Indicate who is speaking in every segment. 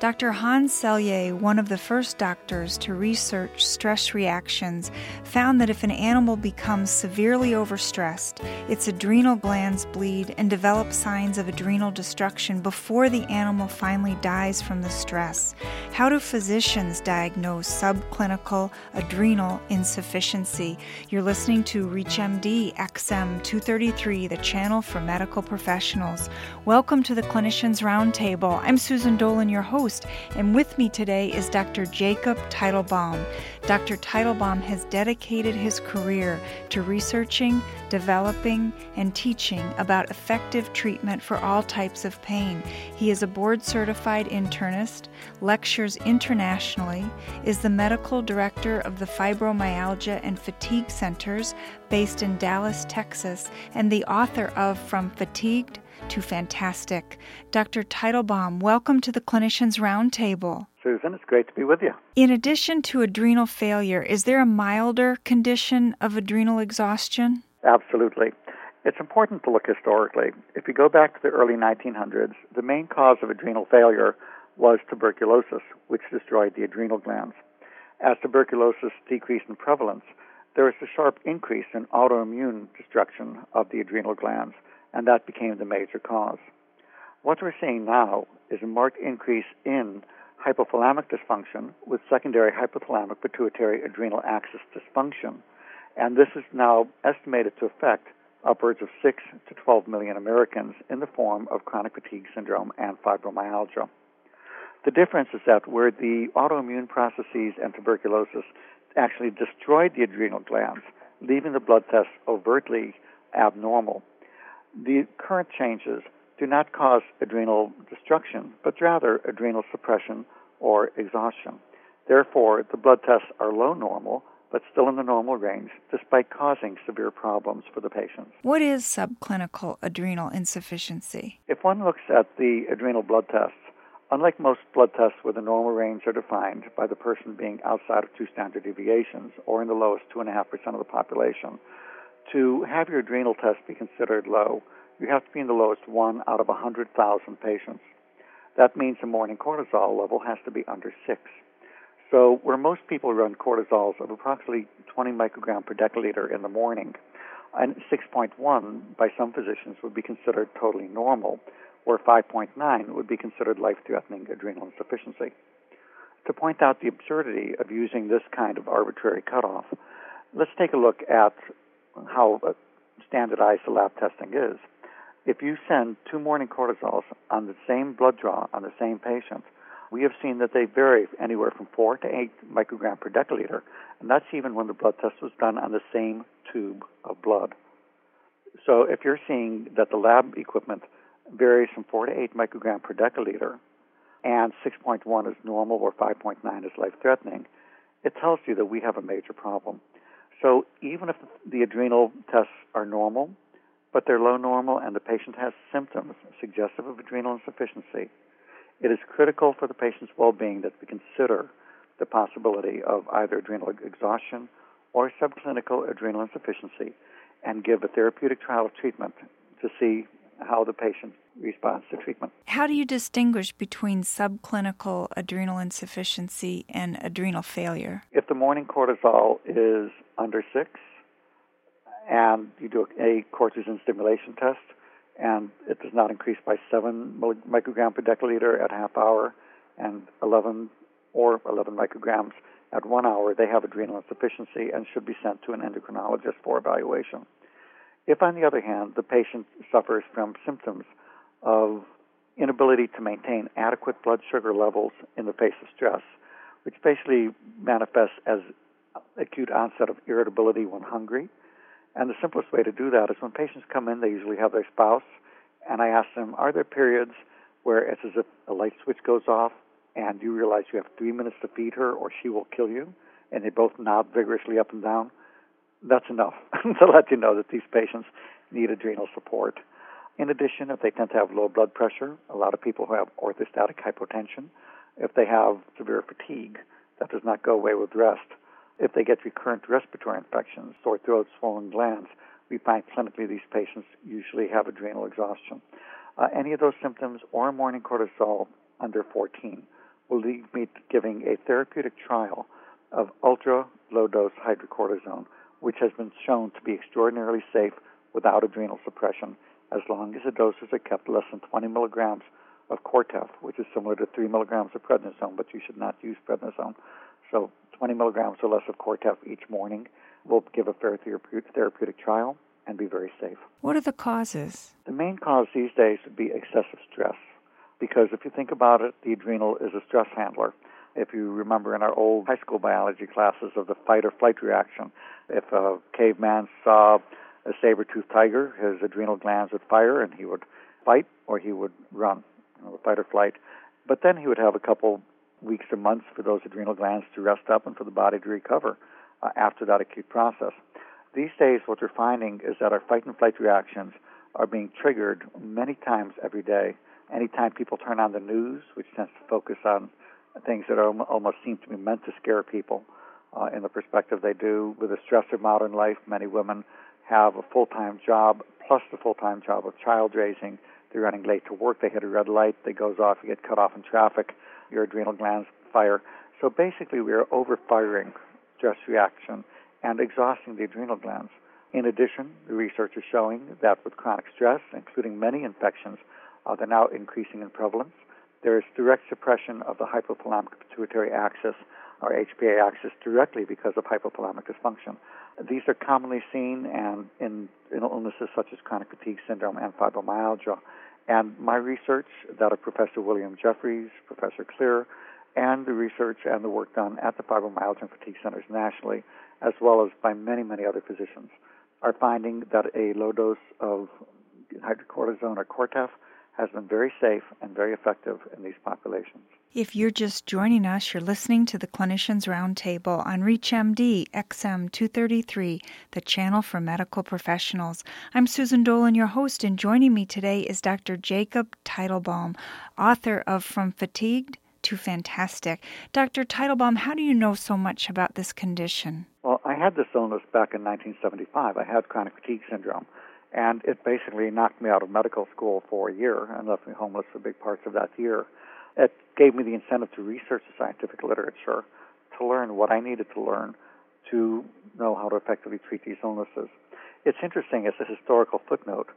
Speaker 1: Dr. Hans Selye, one of the first doctors to research stress reactions, found that if an animal becomes severely overstressed, its adrenal glands bleed and develop signs of adrenal destruction before the animal finally dies from the stress. How do physicians diagnose subclinical adrenal insufficiency? You're listening to ReachMD XM 233, the channel for medical professionals. Welcome to the Clinicians Roundtable. I'm Susan Dolan, your host host, and with me today is Dr. Jacob Teitelbaum. Dr. Teitelbaum has dedicated his career to researching, developing, and teaching about effective treatment for all types of pain. He is a board certified internist, lectures internationally, is the medical director of the Fibromyalgia and Fatigue Centers based in Dallas, Texas, and the author of From Fatigued to fantastic. Dr. Teitelbaum, welcome to the Clinicians Roundtable.
Speaker 2: Susan, it's great to be with you.
Speaker 1: In addition to adrenal failure, is there a milder condition of adrenal exhaustion?
Speaker 2: Absolutely. It's important to look historically. If you go back to the early 1900s, the main cause of adrenal failure was tuberculosis, which destroyed the adrenal glands. As tuberculosis decreased in prevalence, there was a sharp increase in autoimmune destruction of the adrenal glands, and that became the major cause. What we're seeing now is a marked increase in hypothalamic dysfunction with secondary hypothalamic pituitary adrenal axis dysfunction, and this is now estimated to affect upwards of 6 to 12 million Americans in the form of chronic fatigue syndrome and fibromyalgia. The difference is that where the autoimmune processes and tuberculosis actually destroyed the adrenal glands, leaving the blood tests overtly abnormal, the current changes do not cause adrenal destruction, but rather adrenal suppression or exhaustion. Therefore, the blood tests are low normal, but still in the normal range, despite causing severe problems for the patients.
Speaker 1: What is subclinical adrenal insufficiency?
Speaker 2: If one looks at the adrenal blood tests, unlike most blood tests where the normal range are defined by the person being outside of two standard deviations or in the lowest 2.5% of the population, to have your adrenal test be considered low, you have to be in the lowest one out of 100,000 patients. That means the morning cortisol level has to be under 6. So, where most people run cortisols of approximately 20 microgram per deciliter in the morning, and 6.1 by some physicians would be considered totally normal, where 5.9 would be considered life threatening adrenal insufficiency. To point out the absurdity of using this kind of arbitrary cutoff, let's take a look at how uh, standardized the lab testing is. If you send two morning cortisols on the same blood draw on the same patient, we have seen that they vary anywhere from 4 to 8 microgram per deciliter, and that's even when the blood test was done on the same tube of blood. So if you're seeing that the lab equipment varies from 4 to 8 microgram per deciliter, and 6.1 is normal or 5.9 is life threatening, it tells you that we have a major problem. So even if the adrenal tests are normal, but they're low normal and the patient has symptoms suggestive of adrenal insufficiency, it is critical for the patient's well-being that we consider the possibility of either adrenal exhaustion or subclinical adrenal insufficiency and give a therapeutic trial of treatment to see how the patient responds to treatment.
Speaker 1: How do you distinguish between subclinical adrenal insufficiency and adrenal failure?
Speaker 2: If the morning cortisol is under six, and you do a Cortrosyn stimulation test, and it does not increase by 7 microgram per deciliter at half hour and 11 or 11 micrograms at one hour, they have adrenal insufficiency and should be sent to an endocrinologist for evaluation. If, on the other hand, the patient suffers from symptoms of inability to maintain adequate blood sugar levels in the face of stress, which basically manifests as acute onset of irritability when hungry. And the simplest way to do that is when patients come in, they usually have their spouse, and I ask them, Are there periods where it's as if a light switch goes off and you realize you have three minutes to feed her or she will kill you? And they both nod vigorously up and down that's enough to let you know that these patients need adrenal support. In addition, if they tend to have low blood pressure, a lot of people who have orthostatic hypotension, if they have severe fatigue, that does not go away with rest. If they get recurrent respiratory infections, sore throat, swollen glands, we find clinically these patients usually have adrenal exhaustion. Uh, any of those symptoms or morning cortisol under 14 will lead me to giving a therapeutic trial of ultra low dose hydrocortisone, which has been shown to be extraordinarily safe without adrenal suppression as long as the doses are kept less than 20 milligrams of Cortef, which is similar to 3 milligrams of prednisone, but you should not use prednisone. So 20 milligrams or less of Cortef each morning will give a fair therapeutic trial and be very safe.
Speaker 1: What are the causes?
Speaker 2: The main cause these days would be excessive stress. Because if you think about it, the adrenal is a stress handler. If you remember in our old high school biology classes of the fight or flight reaction, if a caveman saw a saber-toothed tiger, his adrenal glands would fire and he would fight or he would run, you know, the fight or flight. But then he would have a couple weeks or months for those adrenal glands to rest up and for the body to recover uh, after that acute process. These days, what we're finding is that our fight and flight reactions are being triggered many times every day. Anytime people turn on the news, which tends to focus on things that are, almost seem to be meant to scare people uh, in the perspective they do, with the stress of modern life, many women have a full time job plus the full time job of child raising. They're running late to work, they hit a red light, they goes off, you get cut off in traffic, your adrenal glands fire. So basically, we are overfiring stress reaction and exhausting the adrenal glands. In addition, the research is showing that with chronic stress, including many infections, uh, they're now increasing in prevalence. There is direct suppression of the hypothalamic pituitary axis, or HPA axis, directly because of hypothalamic dysfunction. These are commonly seen and in, in illnesses such as chronic fatigue syndrome and fibromyalgia. And my research, that of Professor William Jefferies, Professor Clear, and the research and the work done at the fibromyalgia and fatigue centers nationally, as well as by many, many other physicians, are finding that a low dose of hydrocortisone or Cortef has been very safe and very effective in these populations.
Speaker 1: If you're just joining us, you're listening to the Clinicians Roundtable on ReachMD XM 233, the channel for medical professionals. I'm Susan Dolan, your host, and joining me today is Dr. Jacob Teitelbaum, author of From Fatigued to Fantastic. Dr. Teitelbaum, how do you know so much about this condition?
Speaker 2: Well, I had this illness back in 1975. I had chronic fatigue syndrome and it basically knocked me out of medical school for a year and left me homeless for big parts of that year. It gave me the incentive to research the scientific literature, to learn what I needed to learn to know how to effectively treat these illnesses. It's interesting as a historical footnote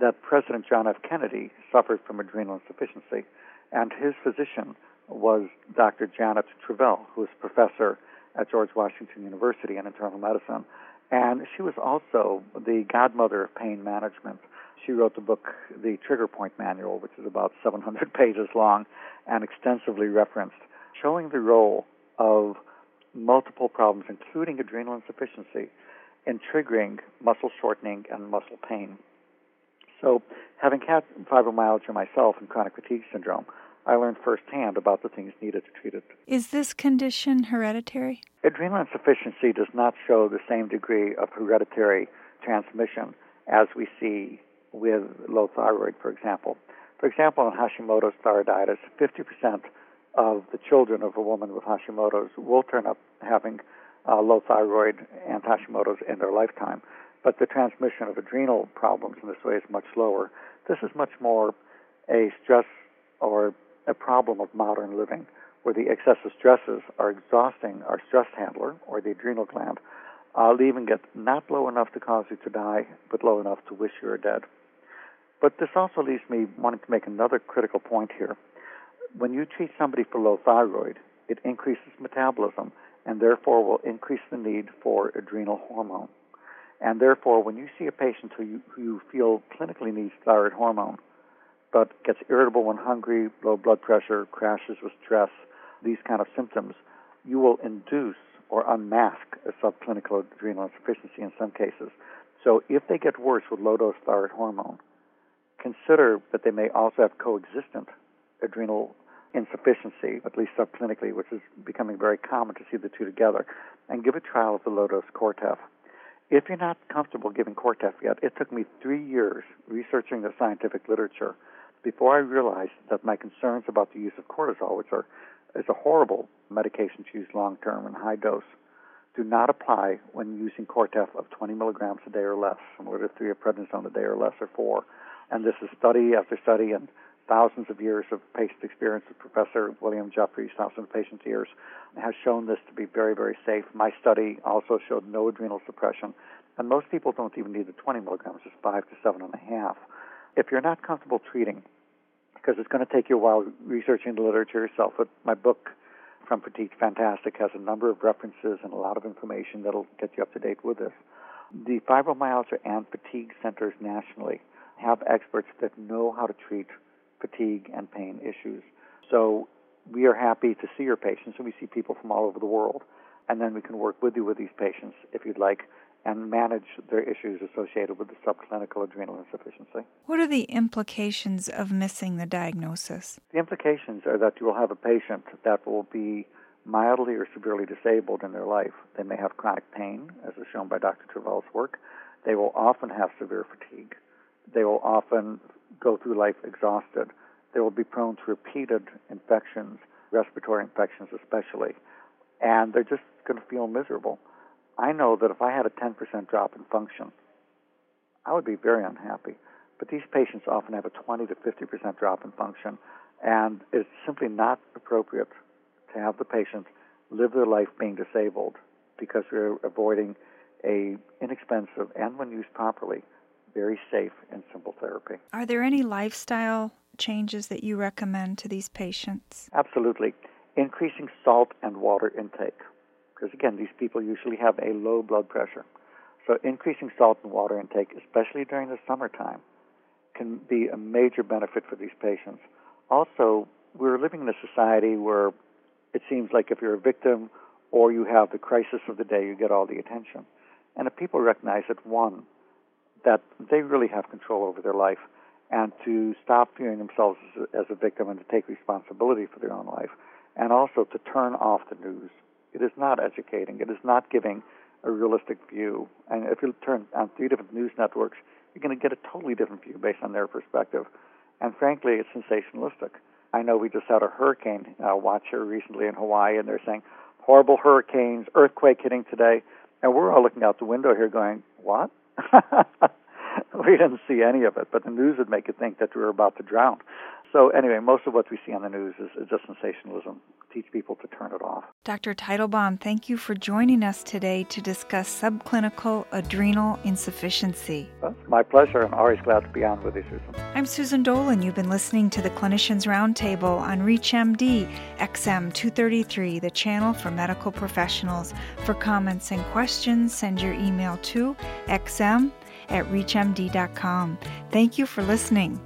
Speaker 2: that President John F. Kennedy suffered from adrenal insufficiency, and his physician was Dr. Janet Travell, who was professor at George Washington University in internal medicine and she was also the godmother of pain management. She wrote the book, The Trigger Point Manual, which is about 700 pages long and extensively referenced, showing the role of multiple problems, including adrenal insufficiency, in triggering muscle shortening and muscle pain. So, having had fibromyalgia myself and chronic fatigue syndrome, I learned firsthand about the things needed to treat it.
Speaker 1: Is this condition hereditary?
Speaker 2: Adrenal insufficiency does not show the same degree of hereditary transmission as we see with low thyroid, for example. For example, in Hashimoto's thyroiditis, 50% of the children of a woman with Hashimoto's will turn up having uh, low thyroid and Hashimoto's in their lifetime. But the transmission of adrenal problems in this way is much lower. This is much more a stress or a problem of modern living where the excessive stresses are exhausting our stress handler or the adrenal gland, uh, leaving it not low enough to cause you to die, but low enough to wish you were dead. But this also leaves me wanting to make another critical point here. When you treat somebody for low thyroid, it increases metabolism and therefore will increase the need for adrenal hormone. And therefore, when you see a patient who you, who you feel clinically needs thyroid hormone, but gets irritable when hungry, low blood pressure, crashes with stress, these kind of symptoms, you will induce or unmask a subclinical adrenal insufficiency in some cases. So if they get worse with low dose thyroid hormone, consider that they may also have coexistent adrenal insufficiency, at least subclinically, which is becoming very common to see the two together, and give a trial of the low dose Cortef. If you're not comfortable giving Cortef yet, it took me three years researching the scientific literature before I realized that my concerns about the use of cortisol, which are is a horrible medication to use long term and high dose, do not apply when using Cortef of 20 milligrams a day or less, similar to three of prednisone a day or less or four. And this is study after study and thousands of years of patient experience with Professor William Jefferies, thousands of patient years, has shown this to be very, very safe. My study also showed no adrenal suppression, and most people don't even need the 20 milligrams, it's five to seven and a half. If you're not comfortable treating, because it's going to take you a while researching the literature yourself, but my book from Fatigue Fantastic has a number of references and a lot of information that'll get you up to date with this. The fibromyalgia and fatigue centers nationally have experts that know how to treat fatigue and pain issues. So we are happy to see your patients, and we see people from all over the world. And then we can work with you with these patients if you'd like and manage their issues associated with the subclinical adrenal insufficiency.
Speaker 1: What are the implications of missing the diagnosis?
Speaker 2: The implications are that you will have a patient that will be mildly or severely disabled in their life. They may have chronic pain, as is shown by Dr. Travell's work. They will often have severe fatigue. They will often go through life exhausted. They will be prone to repeated infections, respiratory infections especially, and they're just going to feel miserable. I know that if I had a 10% drop in function, I would be very unhappy. But these patients often have a 20 to 50% drop in function, and it's simply not appropriate to have the patient live their life being disabled because we're avoiding a inexpensive and when used properly very safe and simple therapy.
Speaker 1: Are there any lifestyle changes that you recommend to these patients?
Speaker 2: Absolutely. Increasing salt and water intake. Because again, these people usually have a low blood pressure. So increasing salt and water intake, especially during the summertime, can be a major benefit for these patients. Also, we're living in a society where it seems like if you're a victim or you have the crisis of the day, you get all the attention. And if people recognize that, one, that they really have control over their life and to stop viewing themselves as a, as a victim and to take responsibility for their own life, and also to turn off the news. It is not educating. It is not giving a realistic view. And if you turn on three different news networks, you're going to get a totally different view based on their perspective. And frankly, it's sensationalistic. I know we just had a hurricane uh, watch here recently in Hawaii, and they're saying horrible hurricanes, earthquake hitting today, and we're all looking out the window here going, "What? we didn't see any of it, but the news would make you think that we were about to drown. So anyway, most of what we see on the news is, is just sensationalism. Teach people to turn it off.
Speaker 1: Dr. Teitelbaum, thank you for joining us today to discuss subclinical adrenal insufficiency.
Speaker 2: Well, my pleasure. I'm always glad to be on with you, Susan.
Speaker 1: I'm Susan Dolan. You've been listening to the Clinicians Roundtable on ReachMD XM 233, the channel for medical professionals. For comments and questions, send your email to xm at reachmd.com. Thank you for listening.